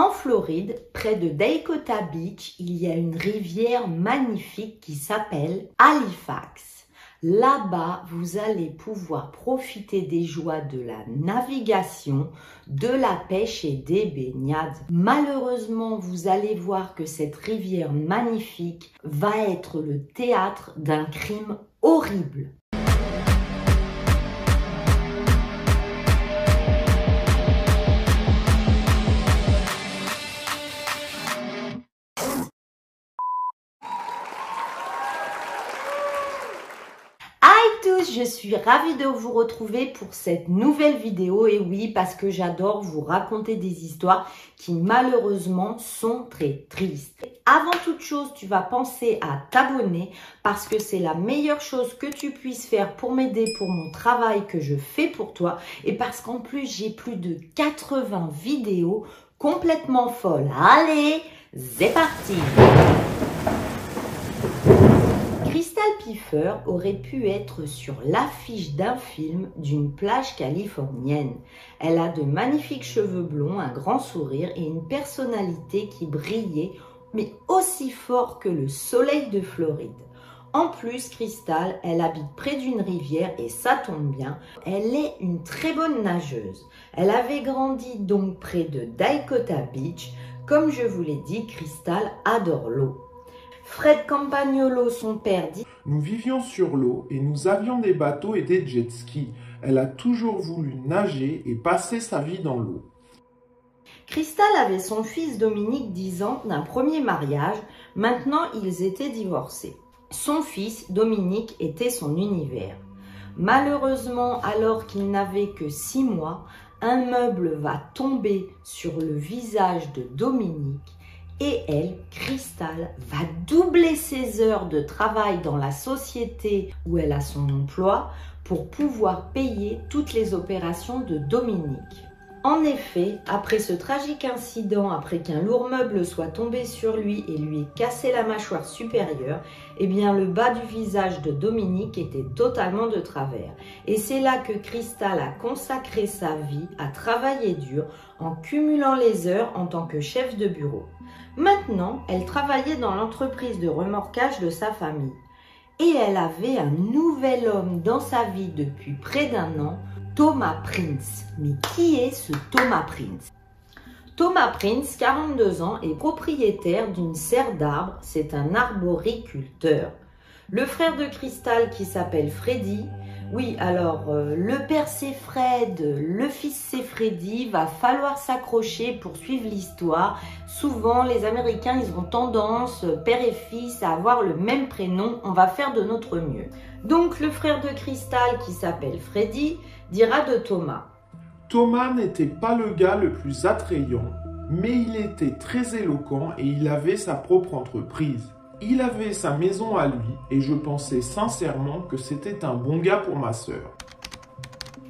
En Floride, près de Dakota Beach, il y a une rivière magnifique qui s'appelle Halifax. Là-bas, vous allez pouvoir profiter des joies de la navigation, de la pêche et des baignades. Malheureusement, vous allez voir que cette rivière magnifique va être le théâtre d'un crime horrible. Je suis ravie de vous retrouver pour cette nouvelle vidéo et oui parce que j'adore vous raconter des histoires qui malheureusement sont très tristes. Avant toute chose, tu vas penser à t'abonner parce que c'est la meilleure chose que tu puisses faire pour m'aider pour mon travail que je fais pour toi et parce qu'en plus j'ai plus de 80 vidéos complètement folles. Allez, c'est parti Piffer aurait pu être sur l'affiche d'un film d'une plage californienne. Elle a de magnifiques cheveux blonds, un grand sourire et une personnalité qui brillait, mais aussi fort que le soleil de Floride. En plus, Crystal, elle habite près d'une rivière et ça tombe bien, elle est une très bonne nageuse. Elle avait grandi donc près de Dakota Beach. Comme je vous l'ai dit, Crystal adore l'eau. Fred Campagnolo, son père, dit Nous vivions sur l'eau et nous avions des bateaux et des jet skis. Elle a toujours voulu nager et passer sa vie dans l'eau. Cristal avait son fils Dominique 10 ans d'un premier mariage. Maintenant, ils étaient divorcés. Son fils, Dominique, était son univers. Malheureusement, alors qu'il n'avait que six mois, un meuble va tomber sur le visage de Dominique et elle, Cristal, va doubler ses heures de travail dans la société où elle a son emploi pour pouvoir payer toutes les opérations de Dominique. En effet, après ce tragique incident, après qu'un lourd meuble soit tombé sur lui et lui ait cassé la mâchoire supérieure, eh bien le bas du visage de Dominique était totalement de travers. Et c'est là que Cristal a consacré sa vie à travailler dur en cumulant les heures en tant que chef de bureau. Maintenant, elle travaillait dans l'entreprise de remorquage de sa famille. Et elle avait un nouvel homme dans sa vie depuis près d'un an, Thomas Prince. Mais qui est ce Thomas Prince? Thomas Prince, 42 ans, est propriétaire d'une serre d'arbres. C'est un arboriculteur. Le frère de Cristal, qui s'appelle Freddy, oui, alors euh, le père c'est Fred, le fils c'est Freddy, va falloir s'accrocher pour suivre l'histoire. Souvent, les Américains, ils ont tendance, père et fils, à avoir le même prénom. On va faire de notre mieux. Donc, le frère de Cristal, qui s'appelle Freddy, dira de Thomas. Thomas n'était pas le gars le plus attrayant, mais il était très éloquent et il avait sa propre entreprise. Il avait sa maison à lui et je pensais sincèrement que c'était un bon gars pour ma sœur.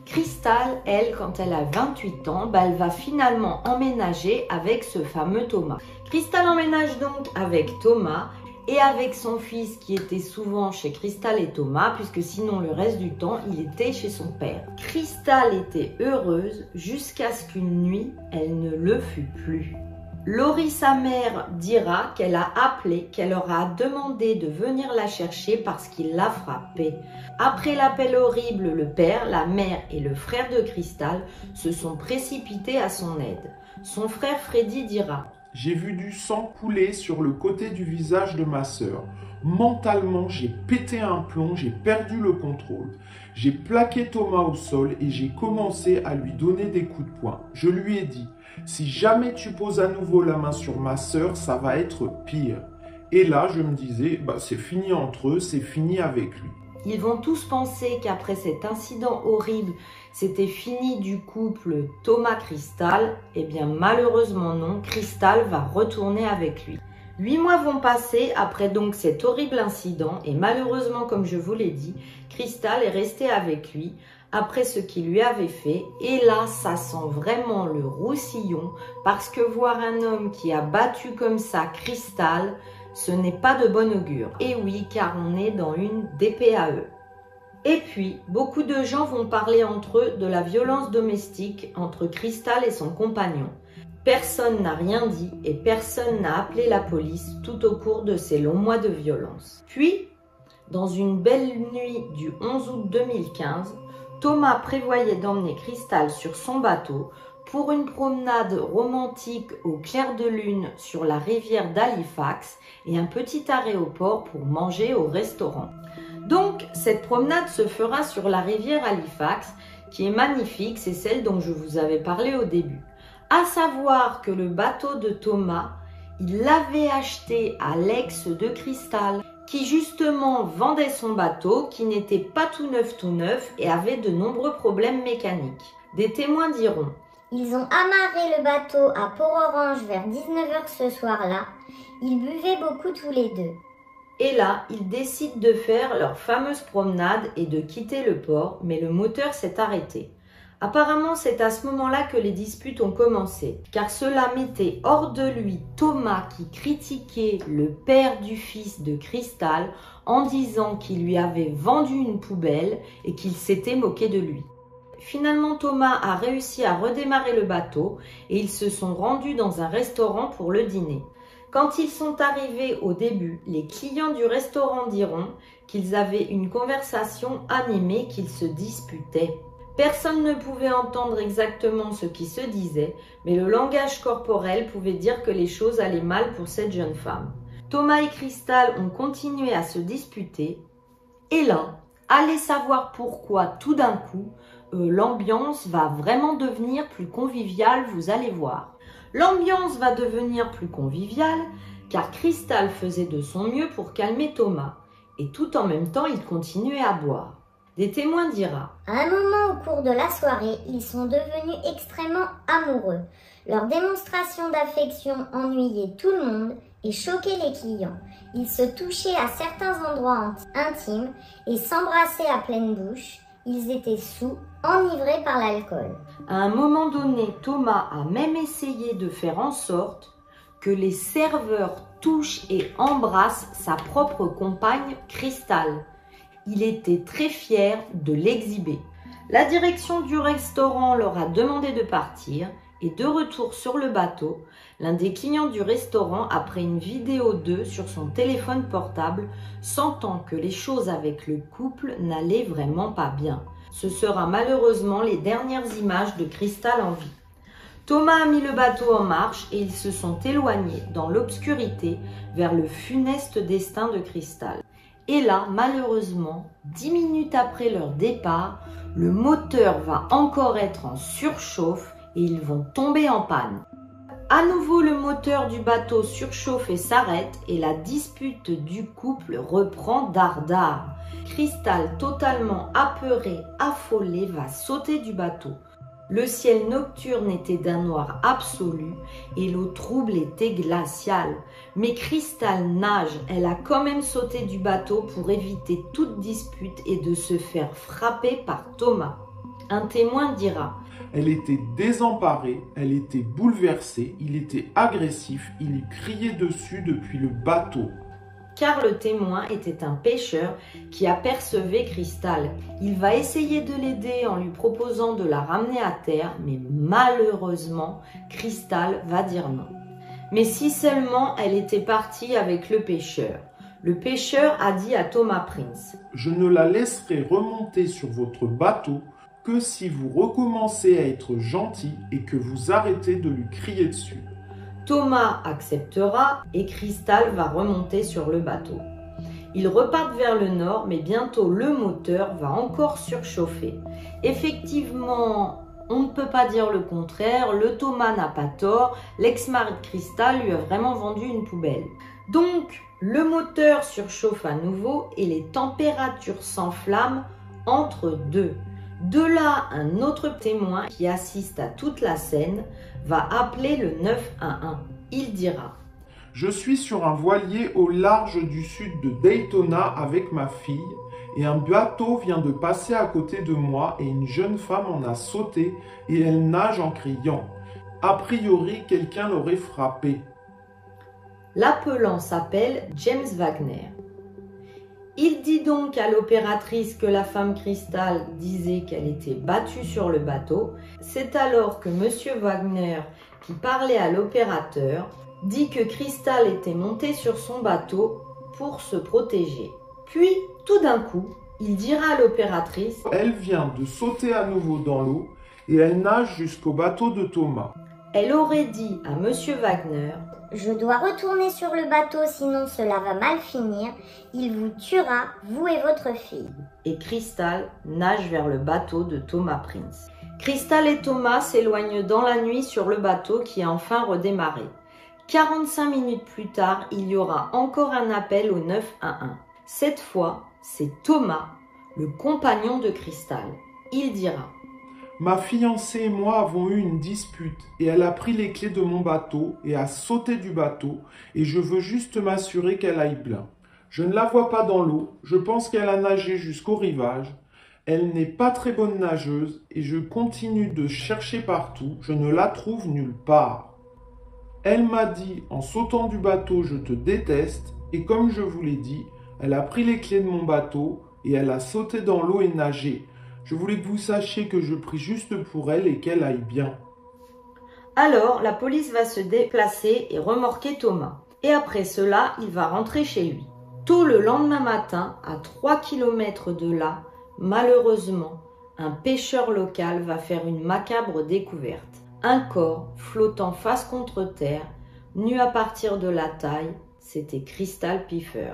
Crystal, elle, quand elle a 28 ans, bah, elle va finalement emménager avec ce fameux Thomas. Crystal emménage donc avec Thomas et avec son fils qui était souvent chez Crystal et Thomas, puisque sinon le reste du temps, il était chez son père. Crystal était heureuse jusqu'à ce qu'une nuit, elle ne le fût plus. Laurie, sa mère, dira qu'elle a appelé, qu'elle aura demandé de venir la chercher parce qu'il l'a frappée. Après l'appel horrible, le père, la mère et le frère de Cristal se sont précipités à son aide. Son frère Freddy dira J'ai vu du sang couler sur le côté du visage de ma sœur. Mentalement, j'ai pété un plomb, j'ai perdu le contrôle. J'ai plaqué Thomas au sol et j'ai commencé à lui donner des coups de poing. Je lui ai dit si jamais tu poses à nouveau la main sur ma sœur, ça va être pire. Et là, je me disais, bah, c'est fini entre eux, c'est fini avec lui. Ils vont tous penser qu'après cet incident horrible, c'était fini du couple Thomas-Cristal. Eh bien, malheureusement non, Cristal va retourner avec lui. Huit mois vont passer après donc cet horrible incident et malheureusement, comme je vous l'ai dit, Cristal est resté avec lui après ce qu'il lui avait fait. Et là, ça sent vraiment le roussillon parce que voir un homme qui a battu comme ça Cristal, ce n'est pas de bon augure. Et oui, car on est dans une DPAE. Et puis, beaucoup de gens vont parler entre eux de la violence domestique entre Cristal et son compagnon. Personne n'a rien dit et personne n'a appelé la police tout au cours de ces longs mois de violence. Puis, dans une belle nuit du 11 août 2015, Thomas prévoyait d'emmener Crystal sur son bateau pour une promenade romantique au clair de lune sur la rivière d'Halifax et un petit arrêt au port pour manger au restaurant. Donc, cette promenade se fera sur la rivière Halifax, qui est magnifique, c'est celle dont je vous avais parlé au début. À savoir que le bateau de Thomas, il l'avait acheté à l'ex de Cristal, qui justement vendait son bateau, qui n'était pas tout neuf tout neuf et avait de nombreux problèmes mécaniques. Des témoins diront Ils ont amarré le bateau à Port-Orange vers 19h ce soir-là. Ils buvaient beaucoup tous les deux. Et là, ils décident de faire leur fameuse promenade et de quitter le port, mais le moteur s'est arrêté. Apparemment, c'est à ce moment-là que les disputes ont commencé, car cela mettait hors de lui Thomas qui critiquait le père du fils de Cristal en disant qu'il lui avait vendu une poubelle et qu'il s'était moqué de lui. Finalement, Thomas a réussi à redémarrer le bateau et ils se sont rendus dans un restaurant pour le dîner. Quand ils sont arrivés au début, les clients du restaurant diront qu'ils avaient une conversation animée, qu'ils se disputaient. Personne ne pouvait entendre exactement ce qui se disait, mais le langage corporel pouvait dire que les choses allaient mal pour cette jeune femme. Thomas et Cristal ont continué à se disputer, et là, allez savoir pourquoi tout d'un coup, euh, l'ambiance va vraiment devenir plus conviviale, vous allez voir. L'ambiance va devenir plus conviviale car Cristal faisait de son mieux pour calmer Thomas et tout en même temps il continuait à boire. Des témoins dira À un moment au cours de la soirée, ils sont devenus extrêmement amoureux. Leur démonstration d'affection ennuyait tout le monde et choquait les clients. Ils se touchaient à certains endroits intimes et s'embrassaient à pleine bouche. Ils étaient sous, enivrés par l'alcool. À un moment donné, Thomas a même essayé de faire en sorte que les serveurs touchent et embrassent sa propre compagne Cristal. Il était très fier de l'exhiber. La direction du restaurant leur a demandé de partir et de retour sur le bateau, l'un des clients du restaurant a pris une vidéo d'eux sur son téléphone portable, sentant que les choses avec le couple n'allaient vraiment pas bien. Ce sera malheureusement les dernières images de Cristal en vie. Thomas a mis le bateau en marche et ils se sont éloignés dans l'obscurité vers le funeste destin de Cristal. Et là, malheureusement, dix minutes après leur départ, le moteur va encore être en surchauffe et ils vont tomber en panne. À nouveau, le moteur du bateau surchauffe et s'arrête et la dispute du couple reprend dardard. Cristal, totalement apeuré, affolé, va sauter du bateau. Le ciel nocturne était d'un noir absolu et l'eau trouble était glaciale. Mais Cristal nage, elle a quand même sauté du bateau pour éviter toute dispute et de se faire frapper par Thomas. Un témoin dira elle était désemparée, elle était bouleversée, il était agressif, il criait dessus depuis le bateau. Car le témoin était un pêcheur qui apercevait Cristal. Il va essayer de l'aider en lui proposant de la ramener à terre, mais malheureusement, Cristal va dire non. Mais si seulement elle était partie avec le pêcheur. Le pêcheur a dit à Thomas Prince Je ne la laisserai remonter sur votre bateau que si vous recommencez à être gentil et que vous arrêtez de lui crier dessus. Thomas acceptera et Cristal va remonter sur le bateau. Ils repartent vers le nord, mais bientôt le moteur va encore surchauffer. Effectivement, on ne peut pas dire le contraire, le Thomas n'a pas tort, l'ex-mari de Cristal lui a vraiment vendu une poubelle. Donc, le moteur surchauffe à nouveau et les températures s'enflamment entre deux. De là, un autre témoin qui assiste à toute la scène va appeler le 911. Il dira Je suis sur un voilier au large du sud de Daytona avec ma fille et un bateau vient de passer à côté de moi et une jeune femme en a sauté et elle nage en criant. A priori, quelqu'un l'aurait frappé. L'appelant s'appelle James Wagner. Il dit donc à l'opératrice que la femme cristal disait qu'elle était battue sur le bateau. C'est alors que M. Wagner qui parlait à l'opérateur, dit que Crystal était montée sur son bateau pour se protéger. Puis, tout d'un coup, il dira à l'opératrice Elle vient de sauter à nouveau dans l'eau et elle nage jusqu'au bateau de Thomas. Elle aurait dit à Monsieur Wagner Je dois retourner sur le bateau, sinon cela va mal finir. Il vous tuera, vous et votre fille. Et Crystal nage vers le bateau de Thomas Prince. Crystal et Thomas s'éloignent dans la nuit sur le bateau qui a enfin redémarré. 45 minutes plus tard, il y aura encore un appel au 911. Cette fois, c'est Thomas, le compagnon de Crystal. Il dira Ma fiancée et moi avons eu une dispute et elle a pris les clés de mon bateau et a sauté du bateau et je veux juste m'assurer qu'elle aille bien. Je ne la vois pas dans l'eau, je pense qu'elle a nagé jusqu'au rivage. Elle n'est pas très bonne nageuse et je continue de chercher partout, je ne la trouve nulle part. Elle m'a dit en sautant du bateau je te déteste et comme je vous l'ai dit, elle a pris les clés de mon bateau et elle a sauté dans l'eau et nagé. Je voulais que vous sachiez que je prie juste pour elle et qu'elle aille bien. Alors la police va se déplacer et remorquer Thomas. Et après cela, il va rentrer chez lui. Tôt le lendemain matin, à 3 km de là, malheureusement, un pêcheur local va faire une macabre découverte. Un corps flottant face contre terre, nu à partir de la taille, c'était Crystal Piffer.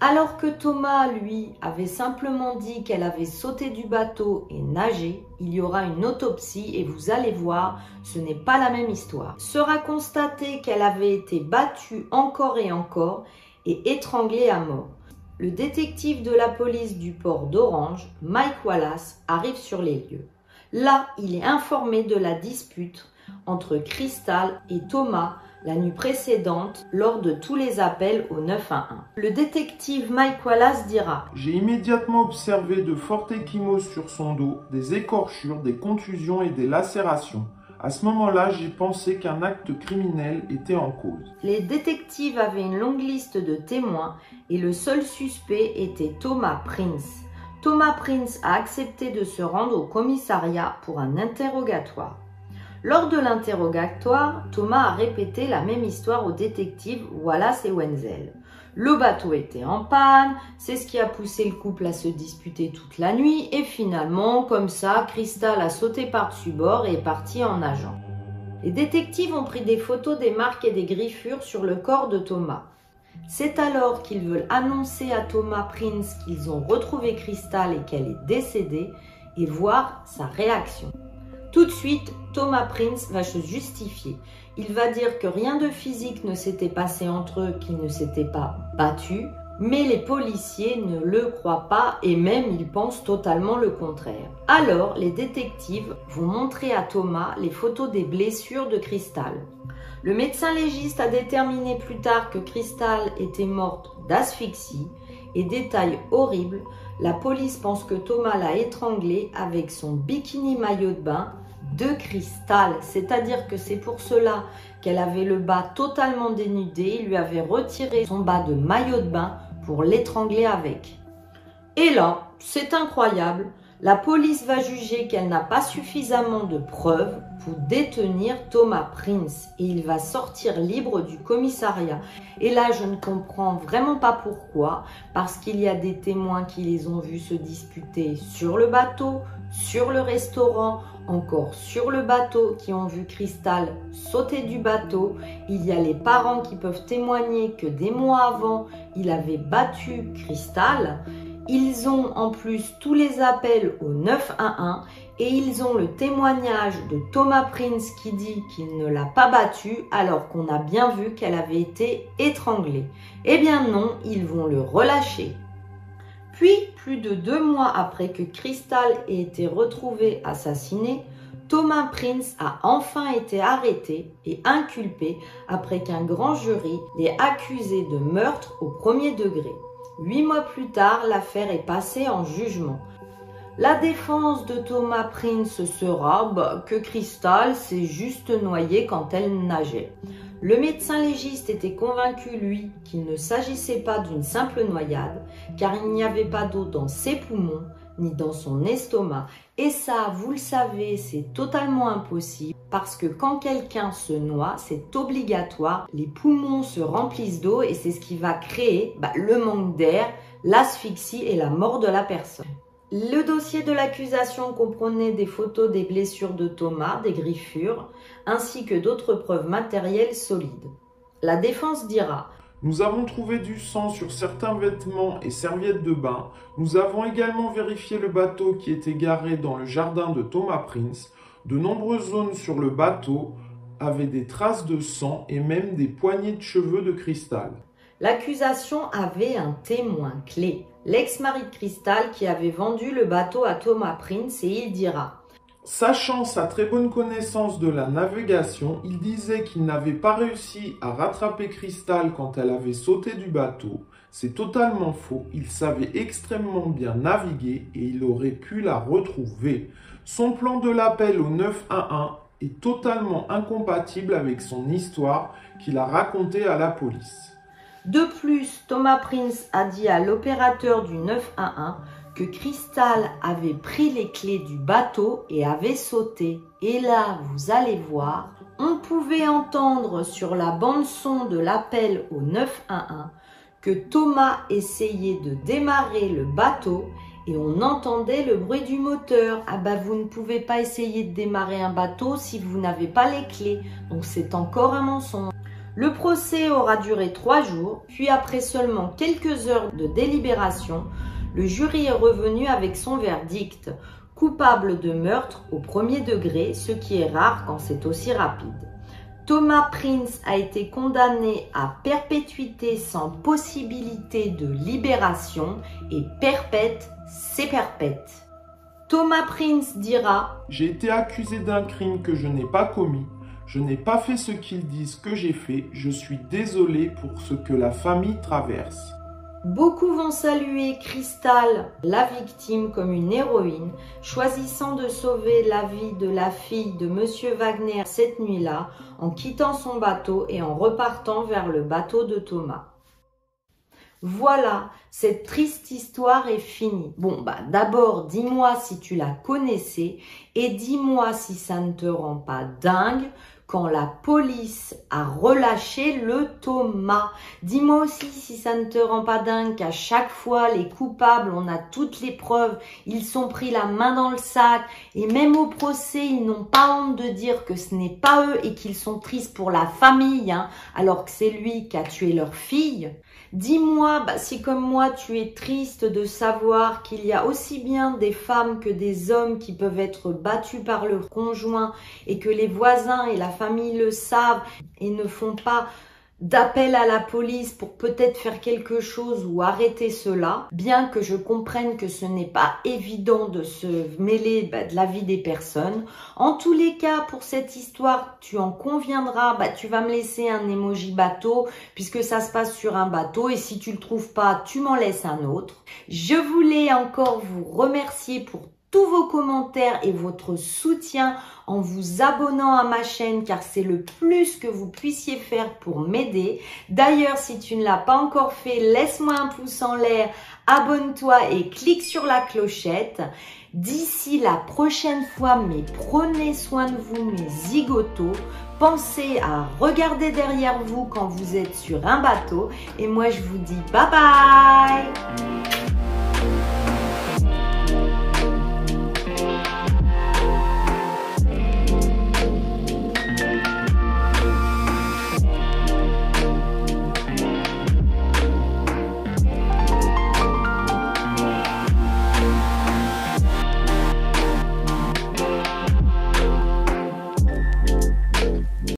Alors que Thomas, lui, avait simplement dit qu'elle avait sauté du bateau et nagé, il y aura une autopsie et vous allez voir, ce n'est pas la même histoire. Sera constaté qu'elle avait été battue encore et encore et étranglée à mort. Le détective de la police du port d'Orange, Mike Wallace, arrive sur les lieux. Là, il est informé de la dispute entre Crystal et Thomas la nuit précédente lors de tous les appels au 911. Le détective Mike Wallace dira J'ai immédiatement observé de fortes échymoses sur son dos, des écorchures, des contusions et des lacérations. À ce moment-là, j'ai pensé qu'un acte criminel était en cause. Les détectives avaient une longue liste de témoins et le seul suspect était Thomas Prince. Thomas Prince a accepté de se rendre au commissariat pour un interrogatoire. Lors de l'interrogatoire, Thomas a répété la même histoire aux détectives Wallace et Wenzel. Le bateau était en panne, c'est ce qui a poussé le couple à se disputer toute la nuit et finalement, comme ça, Crystal a sauté par-dessus bord et est parti en nageant. Les détectives ont pris des photos des marques et des griffures sur le corps de Thomas. C'est alors qu'ils veulent annoncer à Thomas Prince qu'ils ont retrouvé Crystal et qu'elle est décédée et voir sa réaction. Tout de suite, Thomas Prince va se justifier. Il va dire que rien de physique ne s'était passé entre eux, qu'ils ne s'étaient pas battus, mais les policiers ne le croient pas et même ils pensent totalement le contraire. Alors, les détectives vont montrer à Thomas les photos des blessures de Crystal. Le médecin légiste a déterminé plus tard que Crystal était morte d'asphyxie et détail horrible, la police pense que Thomas l'a étranglée avec son bikini maillot de bain de cristal. C'est-à-dire que c'est pour cela qu'elle avait le bas totalement dénudé. Il lui avait retiré son bas de maillot de bain pour l'étrangler avec. Et là, c'est incroyable, la police va juger qu'elle n'a pas suffisamment de preuves pour détenir Thomas Prince et il va sortir libre du commissariat. Et là, je ne comprends vraiment pas pourquoi, parce qu'il y a des témoins qui les ont vus se disputer sur le bateau, sur le restaurant, encore sur le bateau qui ont vu Cristal sauter du bateau. Il y a les parents qui peuvent témoigner que des mois avant, il avait battu Cristal. Ils ont en plus tous les appels au 911 et ils ont le témoignage de Thomas Prince qui dit qu'il ne l'a pas battue alors qu'on a bien vu qu'elle avait été étranglée. Eh bien non, ils vont le relâcher. Puis, plus de deux mois après que Crystal ait été retrouvé assassiné, Thomas Prince a enfin été arrêté et inculpé après qu'un grand jury l'ait accusé de meurtre au premier degré. Huit mois plus tard, l'affaire est passée en jugement. La défense de Thomas Prince sera que Crystal s'est juste noyée quand elle nageait. Le médecin légiste était convaincu, lui, qu'il ne s'agissait pas d'une simple noyade, car il n'y avait pas d'eau dans ses poumons, ni dans son estomac. Et ça, vous le savez, c'est totalement impossible parce que quand quelqu'un se noie, c'est obligatoire. Les poumons se remplissent d'eau et c'est ce qui va créer bah, le manque d'air, l'asphyxie et la mort de la personne. Le dossier de l'accusation comprenait des photos des blessures de Thomas, des griffures, ainsi que d'autres preuves matérielles solides. La défense dira nous avons trouvé du sang sur certains vêtements et serviettes de bain. Nous avons également vérifié le bateau qui était garé dans le jardin de Thomas Prince. De nombreuses zones sur le bateau avaient des traces de sang et même des poignées de cheveux de cristal. L'accusation avait un témoin clé, l'ex-mari de Cristal qui avait vendu le bateau à Thomas Prince et il dira Sachant sa très bonne connaissance de la navigation, il disait qu'il n'avait pas réussi à rattraper Cristal quand elle avait sauté du bateau. C'est totalement faux, il savait extrêmement bien naviguer et il aurait pu la retrouver. Son plan de l'appel au 911 est totalement incompatible avec son histoire qu'il a racontée à la police. De plus, Thomas Prince a dit à l'opérateur du 911 que Crystal avait pris les clés du bateau et avait sauté. Et là, vous allez voir, on pouvait entendre sur la bande son de l'appel au 911 que Thomas essayait de démarrer le bateau et on entendait le bruit du moteur. Ah bah vous ne pouvez pas essayer de démarrer un bateau si vous n'avez pas les clés. Donc c'est encore un mensonge. Le procès aura duré trois jours, puis après seulement quelques heures de délibération, le jury est revenu avec son verdict, coupable de meurtre au premier degré, ce qui est rare quand c'est aussi rapide. Thomas Prince a été condamné à perpétuité sans possibilité de libération et perpète, c'est perpète. Thomas Prince dira J'ai été accusé d'un crime que je n'ai pas commis. Je n'ai pas fait ce qu'ils disent que j'ai fait. Je suis désolé pour ce que la famille traverse. Beaucoup vont saluer Crystal, la victime, comme une héroïne, choisissant de sauver la vie de la fille de Monsieur Wagner cette nuit-là, en quittant son bateau et en repartant vers le bateau de Thomas. Voilà, cette triste histoire est finie. Bon, bah d'abord, dis-moi si tu la connaissais et dis-moi si ça ne te rend pas dingue quand la police a relâché le Thomas. Dis-moi aussi si ça ne te rend pas dingue qu'à chaque fois les coupables, on a toutes les preuves, ils sont pris la main dans le sac et même au procès, ils n'ont pas honte de dire que ce n'est pas eux et qu'ils sont tristes pour la famille, hein, alors que c'est lui qui a tué leur fille. Dis-moi bah, si comme moi tu es triste de savoir qu'il y a aussi bien des femmes que des hommes qui peuvent être battus par leur conjoint et que les voisins et la famille le savent et ne font pas d'appel à la police pour peut-être faire quelque chose ou arrêter cela, bien que je comprenne que ce n'est pas évident de se mêler bah, de la vie des personnes. En tous les cas, pour cette histoire, tu en conviendras, bah, tu vas me laisser un emoji bateau puisque ça se passe sur un bateau et si tu le trouves pas, tu m'en laisses un autre. Je voulais encore vous remercier pour tous vos commentaires et votre soutien en vous abonnant à ma chaîne car c'est le plus que vous puissiez faire pour m'aider. D'ailleurs, si tu ne l'as pas encore fait, laisse-moi un pouce en l'air, abonne-toi et clique sur la clochette. D'ici la prochaine fois, mais prenez soin de vous, mes zigotos. Pensez à regarder derrière vous quand vous êtes sur un bateau. Et moi, je vous dis bye bye